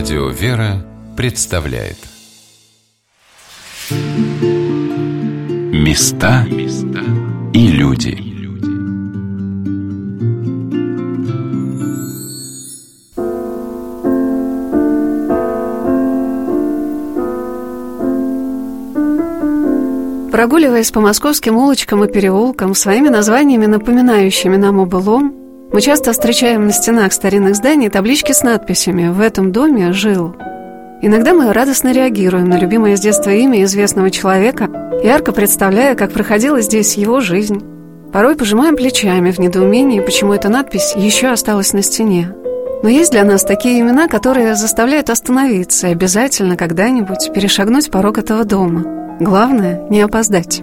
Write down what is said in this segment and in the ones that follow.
Радио «Вера» представляет. Места и люди. Прогуливаясь по московским улочкам и переулкам, своими названиями, напоминающими нам о былом, мы часто встречаем на стенах старинных зданий таблички с надписями «В этом доме жил». Иногда мы радостно реагируем на любимое с детства имя известного человека, ярко представляя, как проходила здесь его жизнь. Порой пожимаем плечами в недоумении, почему эта надпись еще осталась на стене. Но есть для нас такие имена, которые заставляют остановиться и обязательно когда-нибудь перешагнуть порог этого дома. Главное – не опоздать.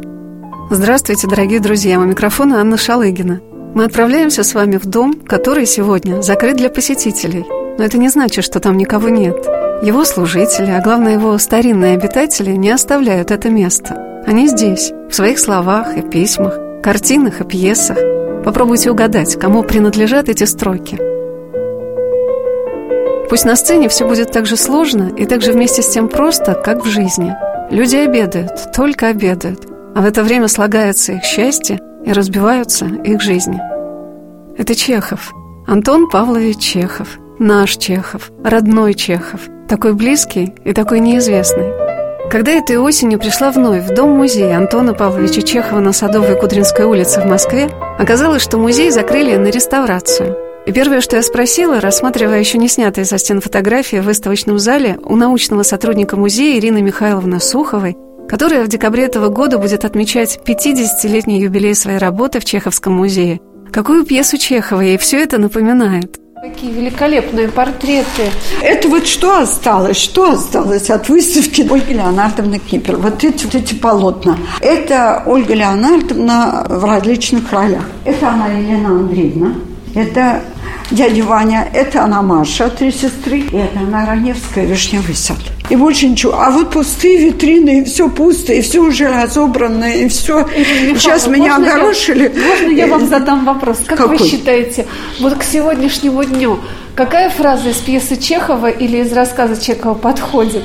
Здравствуйте, дорогие друзья! У микрофона Анна Шалыгина – мы отправляемся с вами в дом, который сегодня закрыт для посетителей. Но это не значит, что там никого нет. Его служители, а главное его старинные обитатели, не оставляют это место. Они здесь, в своих словах и письмах, картинах и пьесах. Попробуйте угадать, кому принадлежат эти строки. Пусть на сцене все будет так же сложно и так же вместе с тем просто, как в жизни. Люди обедают, только обедают, а в это время слагается их счастье и разбиваются их жизни. Это Чехов, Антон Павлович Чехов, наш Чехов, родной Чехов, такой близкий и такой неизвестный. Когда этой осенью пришла вновь в дом-музей Антона Павловича Чехова на Садовой Кудринской улице в Москве, оказалось, что музей закрыли на реставрацию. И первое, что я спросила, рассматривая еще не снятые со стен фотографии в выставочном зале у научного сотрудника музея Ирины Михайловны Суховой, которая в декабре этого года будет отмечать 50-летний юбилей своей работы в Чеховском музее. Какую пьесу Чехова ей все это напоминает? Какие великолепные портреты. Это вот что осталось? Что осталось от выставки Ольги Леонардовны Кипер? Вот эти, вот эти полотна. Это Ольга Леонардовна в различных ролях. Это она Елена Андреевна. Это дядя Ваня, это она Маша, три сестры, и это она Раневская, Вишневый сад. И больше ничего. А вот пустые витрины, и все пусто, и все уже разобрано, и все. Михайловна, Сейчас меня огорошили. Я, можно я вам задам вопрос? Как Какой? вы считаете, вот к сегодняшнему дню Какая фраза из пьесы Чехова или из рассказа Чехова подходит?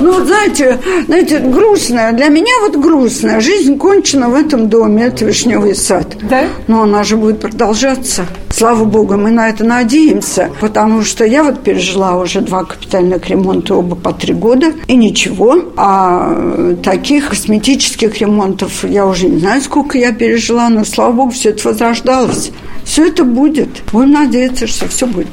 Ну, знаете, знаете, грустная. Для меня вот грустная. Жизнь кончена в этом доме. Это вишневый сад. Да? Но она же будет продолжаться. Слава Богу, мы на это надеемся. Потому что я вот пережила уже два капитальных ремонта, оба по три года. И ничего. А таких косметических ремонтов я уже не знаю, сколько я пережила. Но, слава Богу, все это возрождалось. Все это будет. Будем надеяться, что все будет.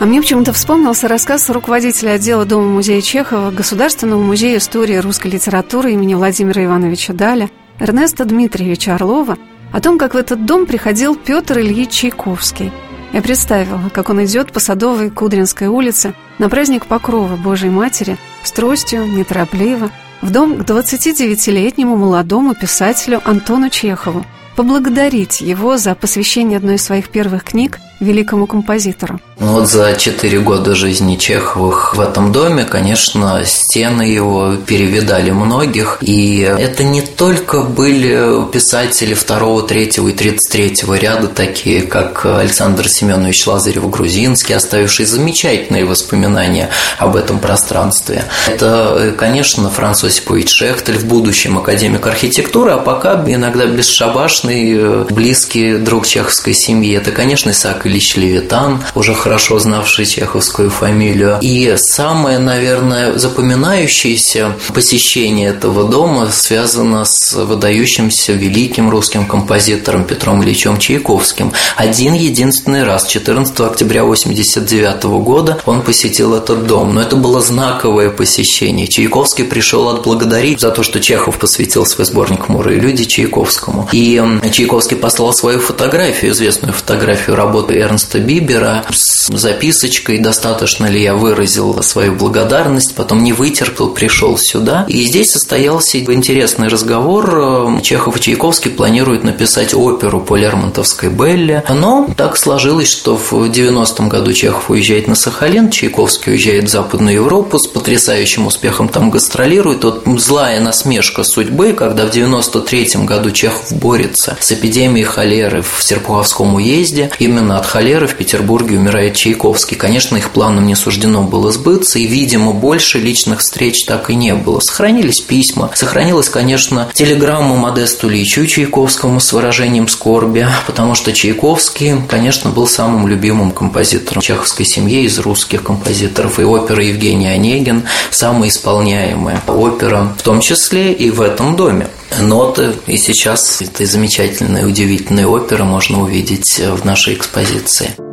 А мне почему-то вспомнился рассказ руководителя отдела Дома-музея Чехова Государственного музея истории русской литературы имени Владимира Ивановича Даля Эрнеста Дмитриевича Орлова о том, как в этот дом приходил Петр Ильич Чайковский. Я представила, как он идет по Садовой Кудринской улице на праздник Покрова Божьей Матери с тростью, неторопливо, в дом к 29-летнему молодому писателю Антону Чехову, поблагодарить его за посвящение одной из своих первых книг великому композитору. Ну вот за четыре года жизни Чеховых в этом доме, конечно, стены его перевидали многих. И это не только были писатели второго, третьего и тридцать третьего ряда, такие как Александр Семенович Лазарев-Грузинский, оставивший замечательные воспоминания об этом пространстве. Это, конечно, Франц Осипович Шехтель, в будущем академик архитектуры, а пока иногда бесшабашный, близкий друг чеховской семьи. Это, конечно, Исаак Ильич Левитан, уже хорошо знавший чеховскую фамилию. И самое, наверное, запоминающееся посещение этого дома связано с выдающимся великим русским композитором Петром Ильичем Чайковским. Один единственный раз, 14 октября 1989 года, он посетил этот дом. Но это было знаковое посещение. Чайковский пришел отблагодарить за то, что Чехов посвятил свой сборник «Муры и люди» Чайковскому. И Чайковский послал свою фотографию, известную фотографию работы Эрнста Бибера с с записочкой, достаточно ли я выразил свою благодарность, потом не вытерпел, пришел сюда. И здесь состоялся интересный разговор. Чехов и Чайковский планируют написать оперу по Лермонтовской Белле, но так сложилось, что в 90-м году Чехов уезжает на Сахалин, Чайковский уезжает в Западную Европу, с потрясающим успехом там гастролирует. Вот злая насмешка судьбы, когда в 93-м году Чехов борется с эпидемией холеры в Серпуховском уезде. Именно от холеры в Петербурге умирает Чайковский. Конечно, их планам не суждено было сбыться, и, видимо, больше личных встреч так и не было. Сохранились письма, сохранилась, конечно, телеграмма Модесту Ильичу Чайковскому с выражением скорби, потому что Чайковский, конечно, был самым любимым композитором чеховской семьи из русских композиторов, и опера Евгений Онегин самая исполняемая опера, в том числе и в этом доме. Ноты, и сейчас этой замечательной, удивительной оперы можно увидеть в нашей экспозиции.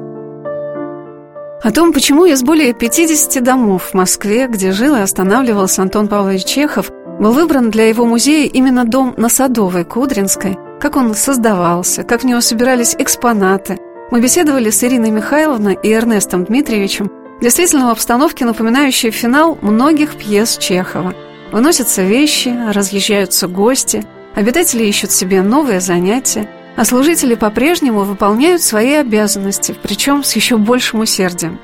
О том, почему из более 50 домов в Москве, где жил и останавливался Антон Павлович Чехов, был выбран для его музея именно дом на Садовой, Кудринской, как он создавался, как в него собирались экспонаты. Мы беседовали с Ириной Михайловной и Эрнестом Дмитриевичем, действительно в обстановке, напоминающей финал многих пьес Чехова. Выносятся вещи, разъезжаются гости, обитатели ищут себе новые занятия, а служители по-прежнему выполняют свои обязанности, причем с еще большим усердием.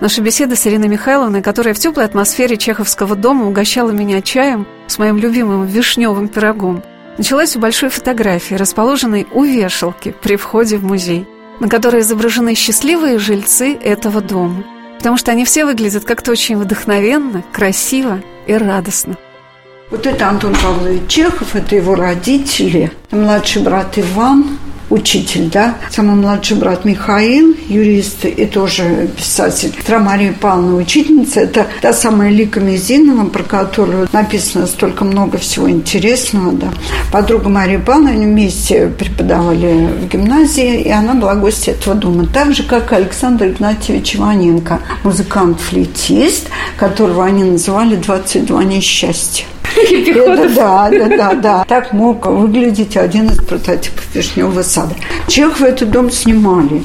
Наша беседа с Ириной Михайловной, которая в теплой атмосфере Чеховского дома угощала меня чаем с моим любимым вишневым пирогом, началась у большой фотографии, расположенной у вешалки при входе в музей, на которой изображены счастливые жильцы этого дома, потому что они все выглядят как-то очень вдохновенно, красиво и радостно. Вот это Антон Павлович Чехов, это его родители, младший брат Иван, учитель, да. Самый младший брат Михаил, юрист и тоже писатель. Сестра Мария Павловна, учительница. Это та самая Лика Мизинова, про которую написано столько много всего интересного, да. Подруга Мария Павловна, они вместе преподавали в гимназии, и она была гостья этого дома. Так же, как Александр Игнатьевич Иваненко, музыкант-флейтист, которого они называли «22 несчастья». Это, да, да, да, да. Так мог выглядеть один из прототипов Вишневого сада. Чехов этот дом снимали.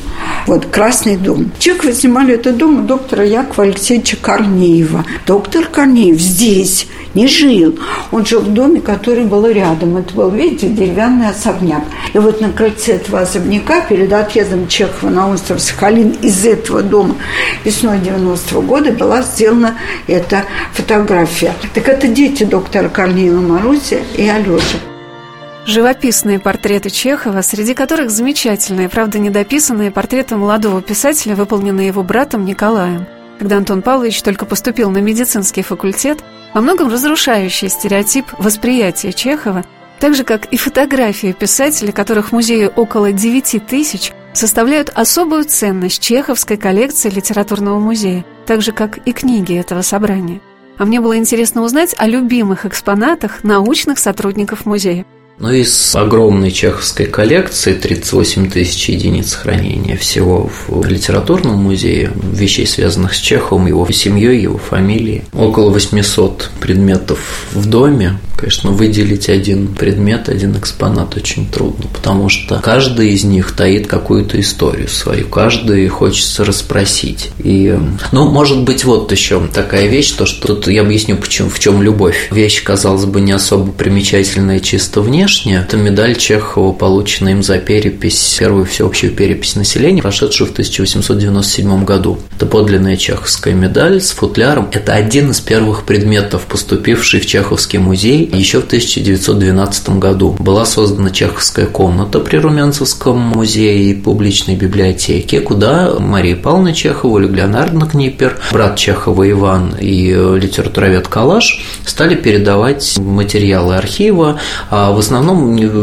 Вот, Красный дом. Чехова снимали этот дом у доктора Якова Алексеевича Корнеева. Доктор Корнеев здесь не жил. Он жил в доме, который был рядом. Это был, видите, деревянный особняк. И вот на крыльце этого особняка перед отъездом Чехова на остров Сахалин из этого дома весной 90-го года была сделана эта фотография. Так это дети доктора Корнеева Марусия и Алёша. Живописные портреты Чехова, среди которых замечательные, правда недописанные портреты молодого писателя, выполненные его братом Николаем. Когда Антон Павлович только поступил на медицинский факультет, во многом разрушающий стереотип восприятия Чехова, так же, как и фотографии писателей, которых в музее около 9 тысяч, составляют особую ценность чеховской коллекции литературного музея, так же, как и книги этого собрания. А мне было интересно узнать о любимых экспонатах научных сотрудников музея. Ну, из огромной чеховской коллекции, 38 тысяч единиц хранения всего в литературном музее, вещей, связанных с Чеховым, его семьей, его фамилией. Около 800 предметов в доме. Конечно, выделить один предмет, один экспонат очень трудно, потому что каждый из них таит какую-то историю свою, каждый хочется расспросить. И, ну, может быть, вот еще такая вещь, то, что тут я объясню, почему, в чем любовь. Вещь, казалось бы, не особо примечательная чисто внешне. Это медаль Чехова, полученная им за перепись, первую всеобщую перепись населения, прошедшую в 1897 году. Это подлинная чеховская медаль с футляром. Это один из первых предметов, поступивший в Чеховский музей еще в 1912 году была создана чеховская комната при Румянцевском музее и публичной библиотеке, куда Мария Павловна Чехова, Ольга Леонардовна Книпер, брат Чехова Иван и литературовед Калаш стали передавать материалы архива, а в основном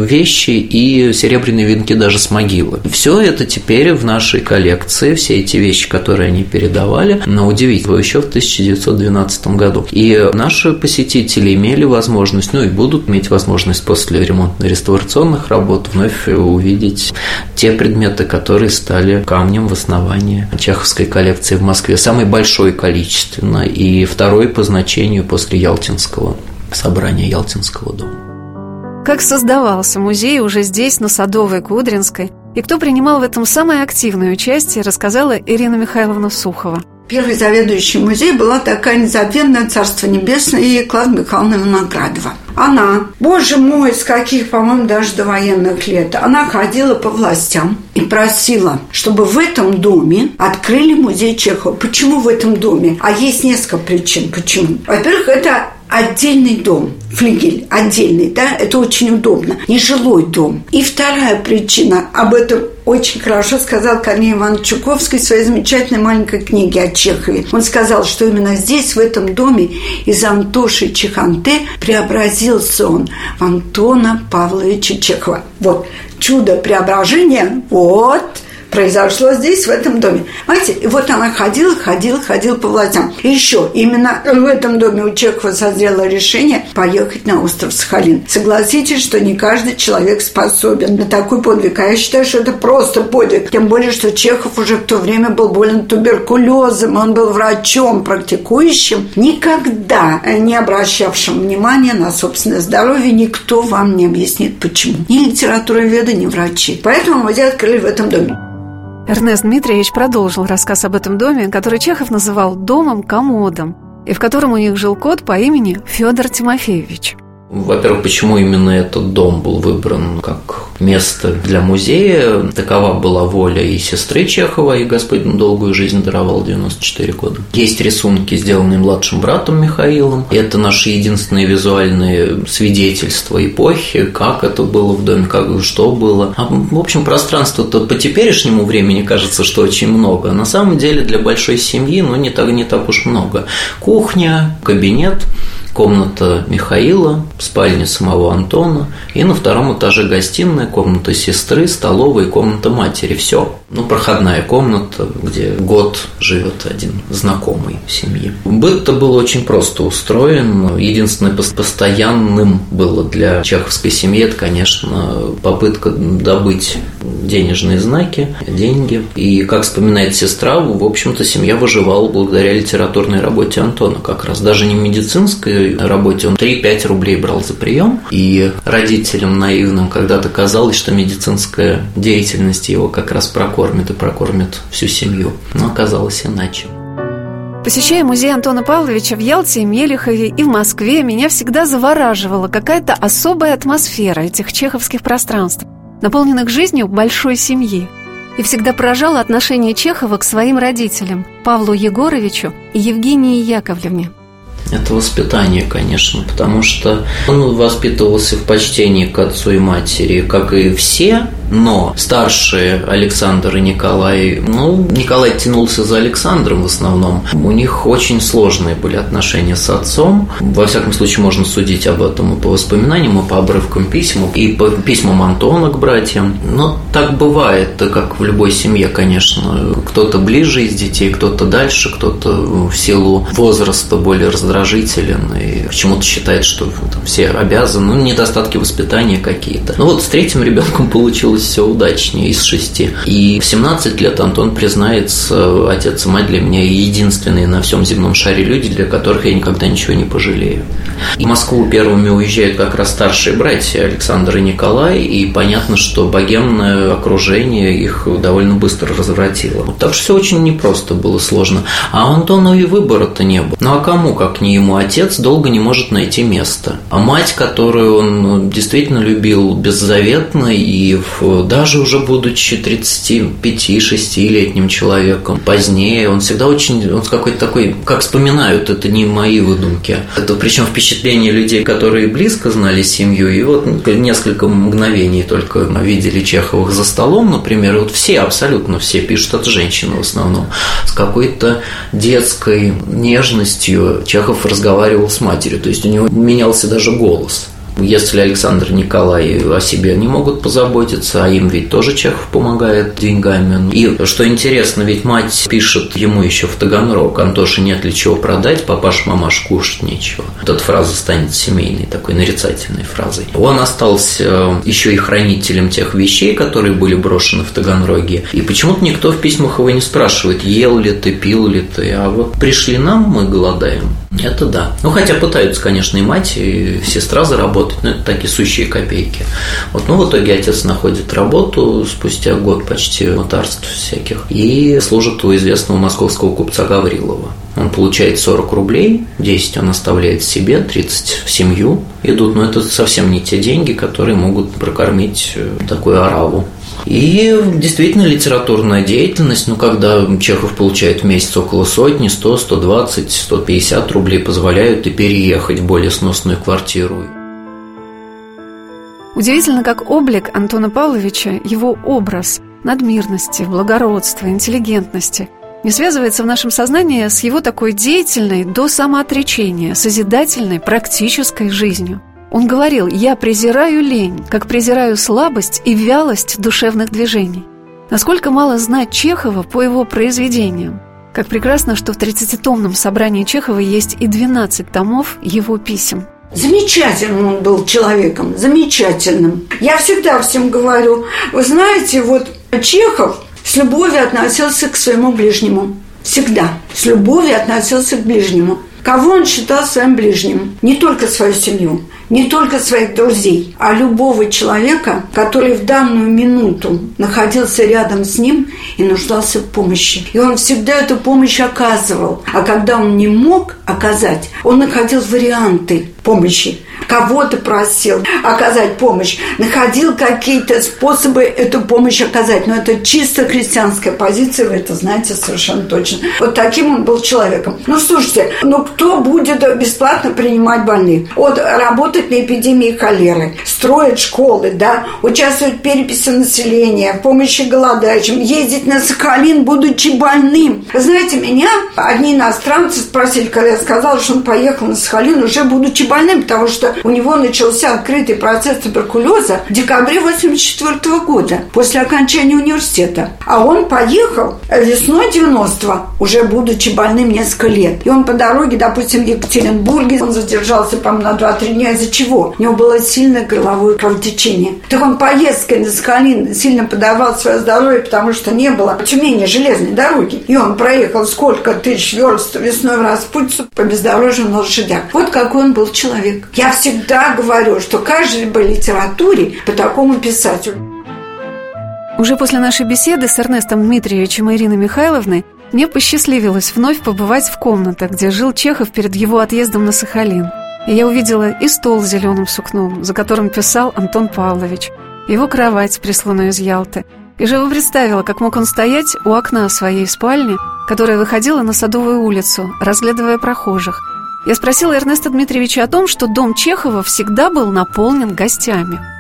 вещи и серебряные венки даже с могилы. Все это теперь в нашей коллекции, все эти вещи, которые они передавали, но удивительно, еще в 1912 году. И наши посетители имели возможность, ну и будут иметь возможность после ремонтно-реставрационных работ вновь увидеть те предметы, которые стали камнем в основании чеховской коллекции в Москве. Самый большой количественно и второй по значению после Ялтинского собрания Ялтинского дома. Как создавался музей уже здесь, на Садовой Кудринской, И кто принимал в этом самое активное участие, рассказала Ирина Михайловна Сухова. Первый заведующий музей была такая незабвенная Царство Небесное и Клад Михайловна Виноградова. Она, боже мой, с каких, по-моему, даже до военных лет, она ходила по властям и просила, чтобы в этом доме открыли музей Чехова. Почему в этом доме? А есть несколько причин, почему. Во-первых, это отдельный дом, флигель отдельный, да, это очень удобно, нежилой дом. И вторая причина, об этом очень хорошо сказал Корней Иванович Чуковский в своей замечательной маленькой книге о Чехове. Он сказал, что именно здесь, в этом доме, из Антоши Чеханте преобразился он в Антона Павловича Чехова. Вот, чудо преображения, вот – произошло здесь, в этом доме. Знаете, и вот она ходила, ходила, ходила по властям. И еще, именно в этом доме у Чехова созрело решение поехать на остров Сахалин. Согласитесь, что не каждый человек способен на такой подвиг. А я считаю, что это просто подвиг. Тем более, что Чехов уже в то время был болен туберкулезом, он был врачом, практикующим, никогда не обращавшим внимания на собственное здоровье. Никто вам не объяснит, почему. Ни литературоведы, ни врачи. Поэтому музей открыли в этом доме. Эрнест Дмитриевич продолжил рассказ об этом доме, который Чехов называл «домом-комодом», и в котором у них жил кот по имени Федор Тимофеевич. Во-первых, почему именно этот дом был выбран как место для музея? Такова была воля и сестры Чехова, и Господь долгую жизнь даровал 94 года. Есть рисунки, сделанные младшим братом Михаилом. Это наши единственные визуальные свидетельства эпохи, как это было в доме, как что было. А, в общем, пространство-то по теперешнему времени кажется, что очень много. На самом деле для большой семьи, ну, не так, не так уж много. Кухня, кабинет, комната Михаила, спальня самого Антона, и на втором этаже гостиная, комната сестры, столовая и комната матери. Все. Ну, проходная комната, где год живет один знакомый в семье. Быт-то был очень просто устроен. Единственное постоянным было для чеховской семьи, это, конечно, попытка добыть денежные знаки, деньги. И, как вспоминает сестра, в общем-то, семья выживала благодаря литературной работе Антона как раз. Даже не медицинской работе он 3-5 рублей брал за прием, и родителям наивным когда-то казалось, что медицинская деятельность его как раз прокормит и прокормит всю семью. Но оказалось иначе. Посещая музей Антона Павловича в Ялте, Мелехове и в Москве, меня всегда завораживала какая-то особая атмосфера этих чеховских пространств, наполненных жизнью большой семьи. И всегда поражало отношение Чехова к своим родителям, Павлу Егоровичу и Евгении Яковлевне – это воспитание, конечно, потому что он воспитывался в почтении к отцу и матери, как и все, но старшие Александр и Николай, ну, Николай тянулся за Александром в основном. У них очень сложные были отношения с отцом. Во всяком случае, можно судить об этом и по воспоминаниям, и по обрывкам писем, и по письмам Антона к братьям. Но так бывает, как в любой семье, конечно. Кто-то ближе из детей, кто-то дальше, кто-то в силу возраста более раздражителен и почему-то считает, что там, все обязаны, ну, недостатки воспитания какие-то. Ну вот с третьим ребенком получилось получилось все удачнее из шести. И в 17 лет Антон признается, отец и мать для меня единственные на всем земном шаре люди, для которых я никогда ничего не пожалею. В Москву первыми уезжают как раз старшие братья Александр и Николай, и понятно, что богемное окружение их довольно быстро развратило. Так что все очень непросто было, сложно. А Антону и выбора-то не было. Ну а кому, как не ему, отец долго не может найти место. А мать, которую он действительно любил беззаветно и в даже уже будучи 35-6-летним человеком, позднее, он всегда очень, он какой-то такой, как вспоминают, это не мои выдумки. Это причем впечатление людей, которые близко знали семью, и вот несколько мгновений только видели Чеховых за столом, например, и вот все, абсолютно все пишут, это женщины в основном, с какой-то детской нежностью Чехов разговаривал с матерью, то есть у него менялся даже голос. Если Александр Николай о себе не могут позаботиться, а им ведь тоже Чехов помогает деньгами. И что интересно, ведь мать пишет ему еще в Таганрог, Антоше нет ли чего продать, папаш, мамаш, кушать нечего. Вот эта фраза станет семейной, такой нарицательной фразой. Он остался э, еще и хранителем тех вещей, которые были брошены в Таганроге. И почему-то никто в письмах его не спрашивает, ел ли ты, пил ли ты, а вот пришли нам, мы голодаем. Это да. Ну, хотя пытаются, конечно, и мать, и сестра заработать, но это такие сущие копейки. Вот, ну, в итоге отец находит работу спустя год почти мытарств всяких и служит у известного московского купца Гаврилова. Он получает 40 рублей, 10 он оставляет себе, 30 в семью идут, но это совсем не те деньги, которые могут прокормить э, такую ораву. И действительно литературная деятельность, ну, когда Чехов получает в месяц около сотни, 100, 120, 150 рублей, позволяют и переехать в более сносную квартиру. Удивительно, как облик Антона Павловича, его образ надмирности, благородства, интеллигентности не связывается в нашем сознании с его такой деятельной до самоотречения, созидательной, практической жизнью – он говорил, я презираю лень, как презираю слабость и вялость душевных движений. Насколько мало знать Чехова по его произведениям. Как прекрасно, что в 30-томном собрании Чехова есть и 12 томов его писем. Замечательным он был человеком, замечательным. Я всегда всем говорю, вы знаете, вот Чехов с любовью относился к своему ближнему. Всегда с любовью относился к ближнему. Кого он считал своим ближним? Не только свою семью, не только своих друзей, а любого человека, который в данную минуту находился рядом с ним и нуждался в помощи. И он всегда эту помощь оказывал. А когда он не мог оказать, он находил варианты помощи кого-то просил оказать помощь, находил какие-то способы эту помощь оказать. Но это чисто христианская позиция, вы это знаете совершенно точно. Вот таким он был человеком. Ну, слушайте, ну кто будет бесплатно принимать больных? Вот работать на эпидемии холеры, строить школы, да, участвовать в переписи населения, в помощи голодающим, ездить на Сахалин, будучи больным. знаете, меня одни иностранцы спросили, когда я сказала, что он поехал на Сахалин, уже будучи больным, потому что у него начался открытый процесс туберкулеза в декабре 1984 года, после окончания университета. А он поехал весной 90 уже будучи больным несколько лет. И он по дороге, допустим, в Екатеринбурге, он задержался, по-моему, на 2-3 дня. Из-за чего? У него было сильное горловое кровотечение. Так он поездкой на Сахалин сильно подавал свое здоровье, потому что не было Тюмени железной дороги. И он проехал сколько тысяч верст весной в Распутицу по бездорожью на лошадях. Вот какой он был человек. Я все всегда говорю, что каждой бы литературе по такому писателю. Уже после нашей беседы с Эрнестом Дмитриевичем и Ириной Михайловной мне посчастливилось вновь побывать в комнатах, где жил Чехов перед его отъездом на Сахалин. И я увидела и стол с зеленым сукном, за которым писал Антон Павлович, его кровать, присланную из Ялты. И живо представила, как мог он стоять у окна своей спальни, которая выходила на Садовую улицу, разглядывая прохожих – я спросила Эрнеста Дмитриевича о том, что дом Чехова всегда был наполнен гостями –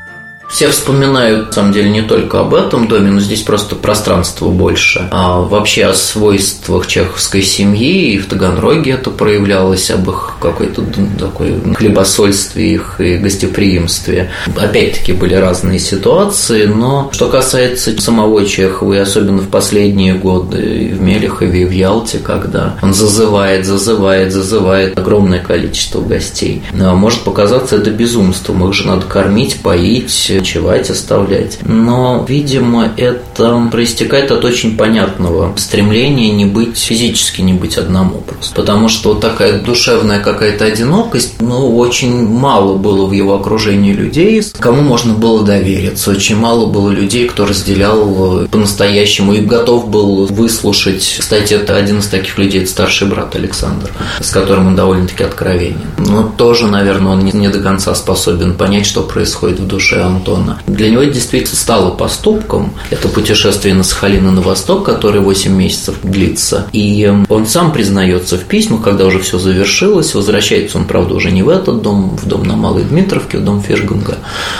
все вспоминают, на самом деле, не только об этом доме, но здесь просто пространство больше. А вообще о свойствах чеховской семьи, и в Таганроге это проявлялось, об их какой-то такой хлебосольстве их и гостеприимстве. Опять-таки были разные ситуации, но что касается самого Чехова, и особенно в последние годы и в Мелехове, и в Ялте, когда он зазывает, зазывает, зазывает огромное количество гостей, а может показаться это безумством. Их же надо кормить, поить, ночевать, оставлять. Но, видимо, это проистекает от очень понятного стремления не быть физически, не быть одному просто. Потому что вот такая душевная какая-то одинокость, ну, очень мало было в его окружении людей, кому можно было довериться. Очень мало было людей, кто разделял по-настоящему и готов был выслушать. Кстати, это один из таких людей, это старший брат Александр, с которым он довольно-таки откровенен. Но тоже, наверное, он не до конца способен понять, что происходит в душе Антона Антона. Для него действительно стало поступком. Это путешествие на Сахалин и на восток, которое 8 месяцев длится. И он сам признается в письмах, когда уже все завершилось. Возвращается он, правда, уже не в этот дом, в дом на Малой Дмитровке, в дом Фишганга.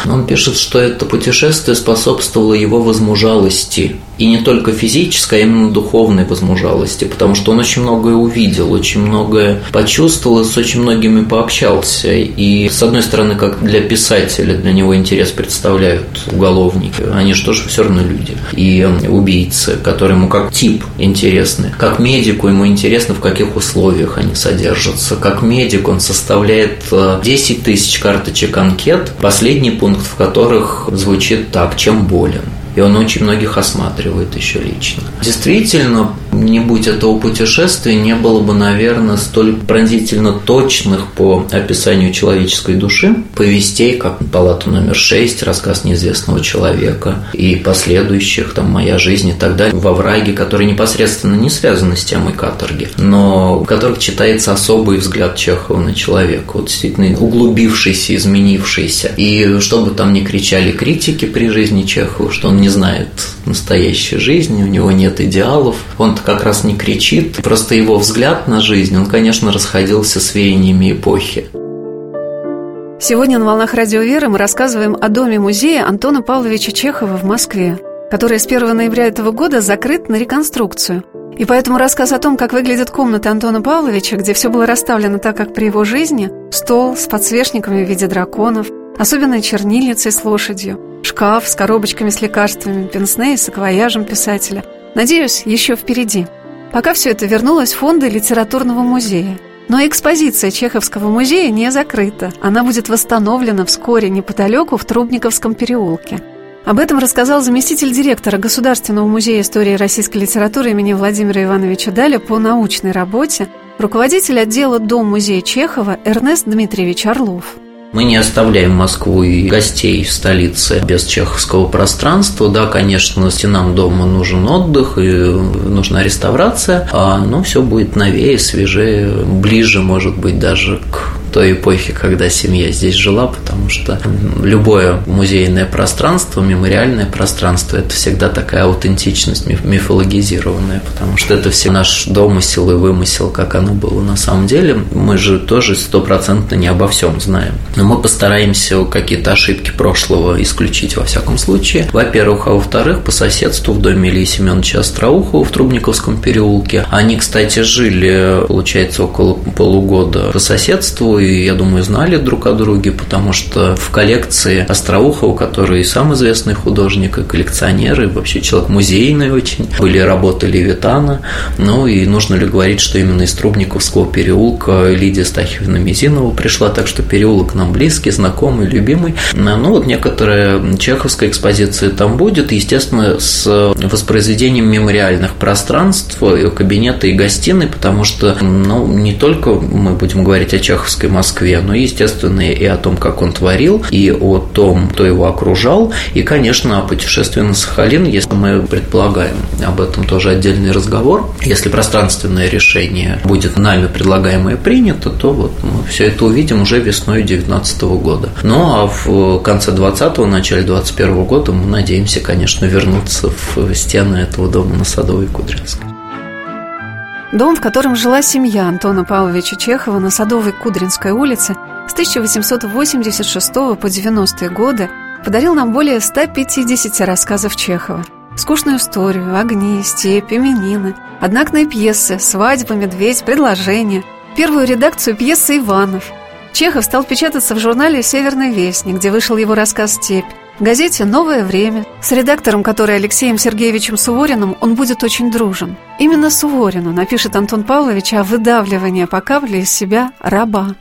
Он пишет, что это путешествие способствовало его возмужалости. И не только физической, а именно духовной возмужалости, потому что он очень многое увидел, очень многое почувствовал с очень многими пообщался. И, с одной стороны, как для писателя, для него интерес представляет представляют уголовники. Они же тоже все равно люди. И убийцы, которые ему как тип интересны. Как медику ему интересно, в каких условиях они содержатся. Как медик он составляет 10 э, тысяч карточек анкет, последний пункт в которых звучит так, чем болен и он очень многих осматривает еще лично. Действительно, Не будь этого путешествия, не было бы, наверное, столь пронзительно точных по описанию человеческой души повестей, как «Палата номер 6», «Рассказ неизвестного человека» и последующих, там «Моя жизнь» и так далее, во враге, которые непосредственно не связаны с темой каторги, но в которых читается особый взгляд Чехова на человека, вот действительно углубившийся, изменившийся. И чтобы там не кричали критики при жизни Чехова, что он не знает настоящей жизни, у него нет идеалов, он как раз не кричит, просто его взгляд на жизнь, он, конечно, расходился с веяниями эпохи. Сегодня на «Волнах Радио Веры» мы рассказываем о доме-музее Антона Павловича Чехова в Москве, который с 1 ноября этого года закрыт на реконструкцию. И поэтому рассказ о том, как выглядит комната Антона Павловича, где все было расставлено так, как при его жизни, стол с подсвечниками в виде драконов, особенной чернильницей с лошадью, шкаф с коробочками с лекарствами, пенсне и саквояжем писателя. Надеюсь, еще впереди. Пока все это вернулось в фонды литературного музея. Но экспозиция Чеховского музея не закрыта. Она будет восстановлена вскоре неподалеку в Трубниковском переулке. Об этом рассказал заместитель директора Государственного музея истории российской литературы имени Владимира Ивановича Даля по научной работе руководитель отдела Дом-музея Чехова Эрнест Дмитриевич Орлов. Мы не оставляем Москву и гостей в столице без чеховского пространства. Да, конечно, стенам дома нужен отдых и нужна реставрация, а, но все будет новее, свежее, ближе, может быть, даже к той эпохи, когда семья здесь жила, потому что любое музейное пространство, мемориальное пространство – это всегда такая аутентичность мифологизированная, потому что это все наш домысел и вымысел, как оно было на самом деле. Мы же тоже стопроцентно не обо всем знаем. Но мы постараемся какие-то ошибки прошлого исключить во всяком случае. Во-первых, а во-вторых, по соседству в доме Ильи Семеновича Остроухова в Трубниковском переулке. Они, кстати, жили, получается, около полугода по соседству, и, я думаю, знали друг о друге, потому что в коллекции Остроухова, который сам известный художник и коллекционер, и вообще человек музейный очень, были работы Левитана. Ну и нужно ли говорить, что именно из Трубниковского переулка Лидия Стахивна Мизинова пришла, так что переулок нам близкий, знакомый, любимый. Ну вот некоторая чеховская экспозиция там будет, естественно, с воспроизведением мемориальных пространств, кабинета и гостиной, потому что ну, не только мы будем говорить о чеховской Москве, но, естественно, и о том, как он творил, и о том, кто его окружал, и, конечно, о путешествии на Сахалин, если мы предполагаем. Об этом тоже отдельный разговор. Если пространственное решение будет нами предлагаемое принято, то вот мы все это увидим уже весной 2019 года. Ну а в конце 20-го, начале 21 года мы надеемся, конечно, вернуться в стены этого дома на Садовой Кудринской. Дом, в котором жила семья Антона Павловича Чехова на Садовой Кудринской улице с 1886 по 90-е годы, подарил нам более 150 рассказов Чехова. Скучную историю, огни, степь, именины, однакные пьесы, свадьба, медведь, предложения, первую редакцию пьесы «Иванов». Чехов стал печататься в журнале «Северный вестник», где вышел его рассказ «Степь», газете «Новое время». С редактором, который Алексеем Сергеевичем Сувориным, он будет очень дружен. Именно Суворину напишет Антон Павлович о выдавливании по капле из себя раба.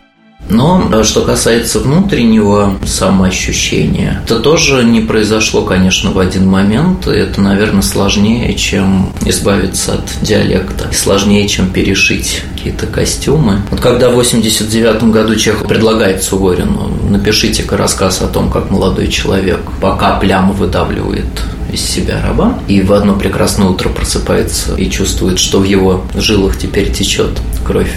Но э, что касается внутреннего самоощущения, это тоже не произошло, конечно, в один момент. Это, наверное, сложнее, чем избавиться от диалекта. Сложнее, чем перешить какие-то костюмы. Вот когда в 89 году Чехов предлагает Суворину, напишите-ка рассказ о том, как молодой человек по каплям выдавливает из себя раба, и в одно прекрасное утро просыпается и чувствует, что в его жилах теперь течет кровь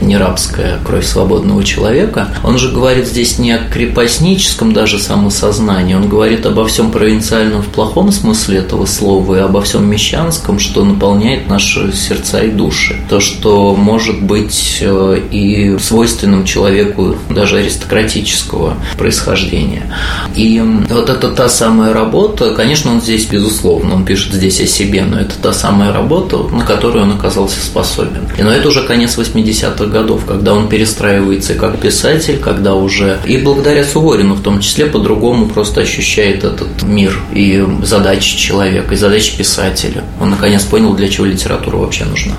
не рабская кровь свободного человека. Он же говорит здесь не о крепостническом даже самосознании, он говорит обо всем провинциальном в плохом смысле этого слова и обо всем мещанском, что наполняет наши сердца и души. То, что может быть э, и свойственным человеку даже аристократического происхождения. И вот это та самая работа, конечно, он здесь, безусловно, он пишет здесь о себе, но это та самая работа, на которую он оказался способен. И, но это уже конец 80-х 90-х годов, когда он перестраивается как писатель, когда уже и благодаря Суворину в том числе по-другому просто ощущает этот мир и задачи человека, и задачи писателя. Он наконец понял, для чего литература вообще нужна.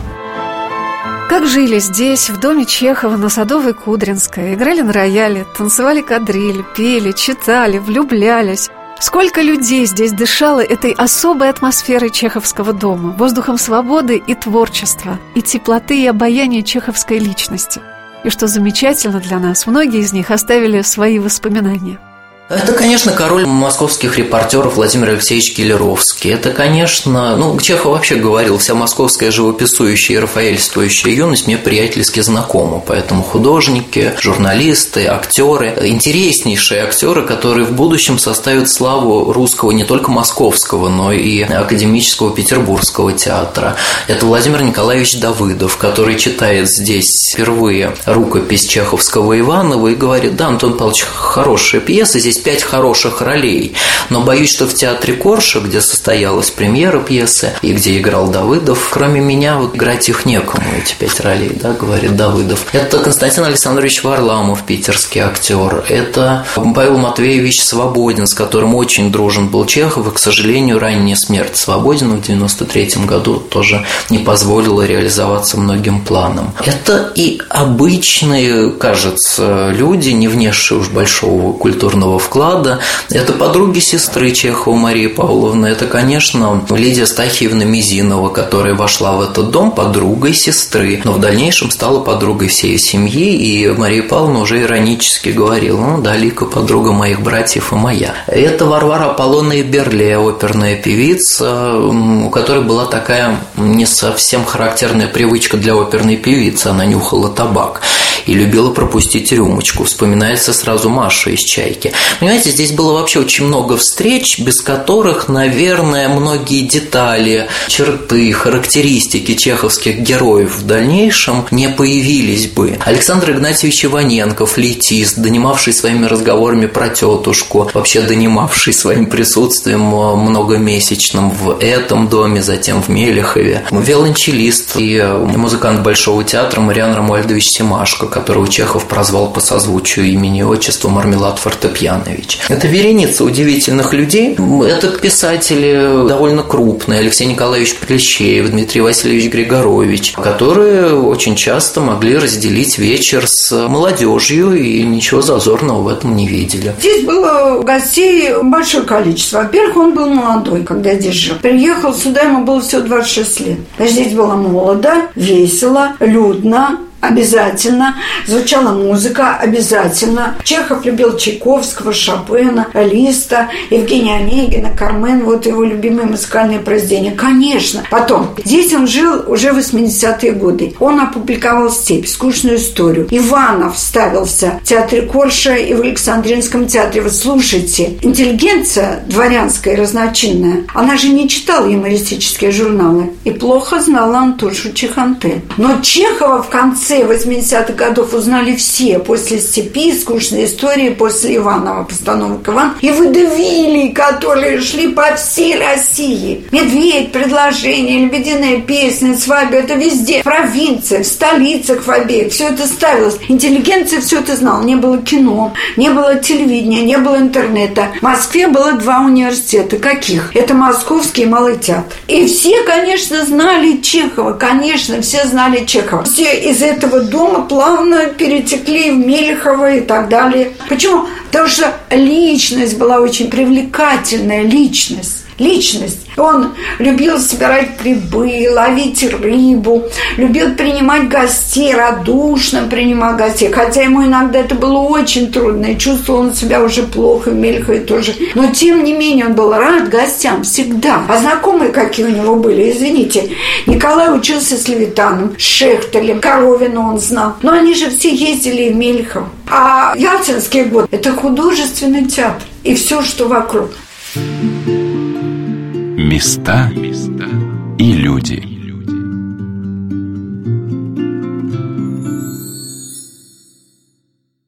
Как жили здесь, в доме Чехова на Садовой Кудринской, играли на рояле, танцевали кадриль, пели, читали, влюблялись, Сколько людей здесь дышало этой особой атмосферой чеховского дома, воздухом свободы и творчества, и теплоты и обаяния чеховской личности. И что замечательно для нас, многие из них оставили свои воспоминания – это, конечно, король московских репортеров Владимир Алексеевич Келеровский. Это, конечно, ну, Чехов вообще говорил, вся московская живописующая и рафаэльствующая юность мне приятельски знакома. Поэтому художники, журналисты, актеры, интереснейшие актеры, которые в будущем составят славу русского не только московского, но и академического петербургского театра. Это Владимир Николаевич Давыдов, который читает здесь впервые рукопись чеховского Иванова и говорит, да, Антон Павлович, хорошая пьеса, здесь есть пять хороших ролей, но боюсь, что в театре Корша, где состоялась премьера пьесы и где играл Давыдов, кроме меня вот играть их некому, эти пять ролей, да, говорит Давыдов. Это Константин Александрович Варламов, питерский актер. Это Павел Матвеевич Свободин, с которым очень дружен был Чехов, и, к сожалению, ранняя смерть Свободина в 93 году тоже не позволила реализоваться многим планам. Это и обычные, кажется, люди, не внесшие уж большого культурного вклада. Это подруги сестры Чехова Марии Павловны. Это, конечно, Лидия Стахиевна Мизинова, которая вошла в этот дом подругой сестры, но в дальнейшем стала подругой всей семьи, и Мария Павловна уже иронически говорила, ну да, Лика подруга моих братьев и моя. Это Варвара Аполлона Берле, оперная певица, у которой была такая не совсем характерная привычка для оперной певицы, она нюхала табак и любила пропустить рюмочку. Вспоминается сразу Маша из «Чайки». Понимаете, здесь было вообще очень много встреч, без которых, наверное, многие детали, черты, характеристики чеховских героев в дальнейшем не появились бы. Александр Игнатьевич Иваненко, флейтист, донимавший своими разговорами про тетушку, вообще донимавший своим присутствием многомесячным в этом доме, затем в Мелехове, виолончелист и музыкант Большого театра Мариан Рамуальдович Семашко, которого Чехов прозвал по созвучию имени и отчеству Мармелад Фортепьянович. Это вереница удивительных людей. Это писатели довольно крупные. Алексей Николаевич Плещеев, Дмитрий Васильевич Григорович, которые очень часто могли разделить вечер с молодежью и ничего зазорного в этом не видели. Здесь было гостей большое количество. Во-первых, он был молодой, когда здесь жил. Приехал сюда, ему было всего 26 лет. Здесь было молодо, весело, людно, обязательно. Звучала музыка обязательно. Чехов любил Чайковского, Шопена, Листа, Евгения Онегина, Кармен. Вот его любимые музыкальные произведения. Конечно. Потом. Здесь он жил уже в 80-е годы. Он опубликовал «Степь», скучную историю. Иванов ставился в театре Корша и в Александринском театре. Вот слушайте, интеллигенция дворянская и разночинная, она же не читала юмористические журналы и плохо знала Антошу Чеханте. Но Чехова в конце конце 80-х годов узнали все. После «Степи», «Скучной истории», после Иванова, постановок Иван. И выдавили, которые шли по всей России. «Медведь», «Предложение», «Лебединая песня», «Свадьба» – это везде. В провинциях, в столицах в обеих. Все это ставилось. Интеллигенция все это знала. Не было кино, не было телевидения, не было интернета. В Москве было два университета. Каких? Это Московский и Малый театр. И все, конечно, знали Чехова. Конечно, все знали Чехова. Все из этого этого дома плавно перетекли в Мелехово и так далее. Почему? Потому что личность была очень привлекательная, личность личность. Он любил собирать грибы, ловить рыбу, любил принимать гостей, радушно принимал гостей. Хотя ему иногда это было очень трудно, и чувствовал он себя уже плохо, в Мельхове тоже. Но тем не менее он был рад гостям всегда. А знакомые какие у него были, извините. Николай учился с Левитаном, Шехтелем, Коровину он знал. Но они же все ездили в Мельхов. А Ялтинский год – это художественный театр. И все, что вокруг. Места и люди.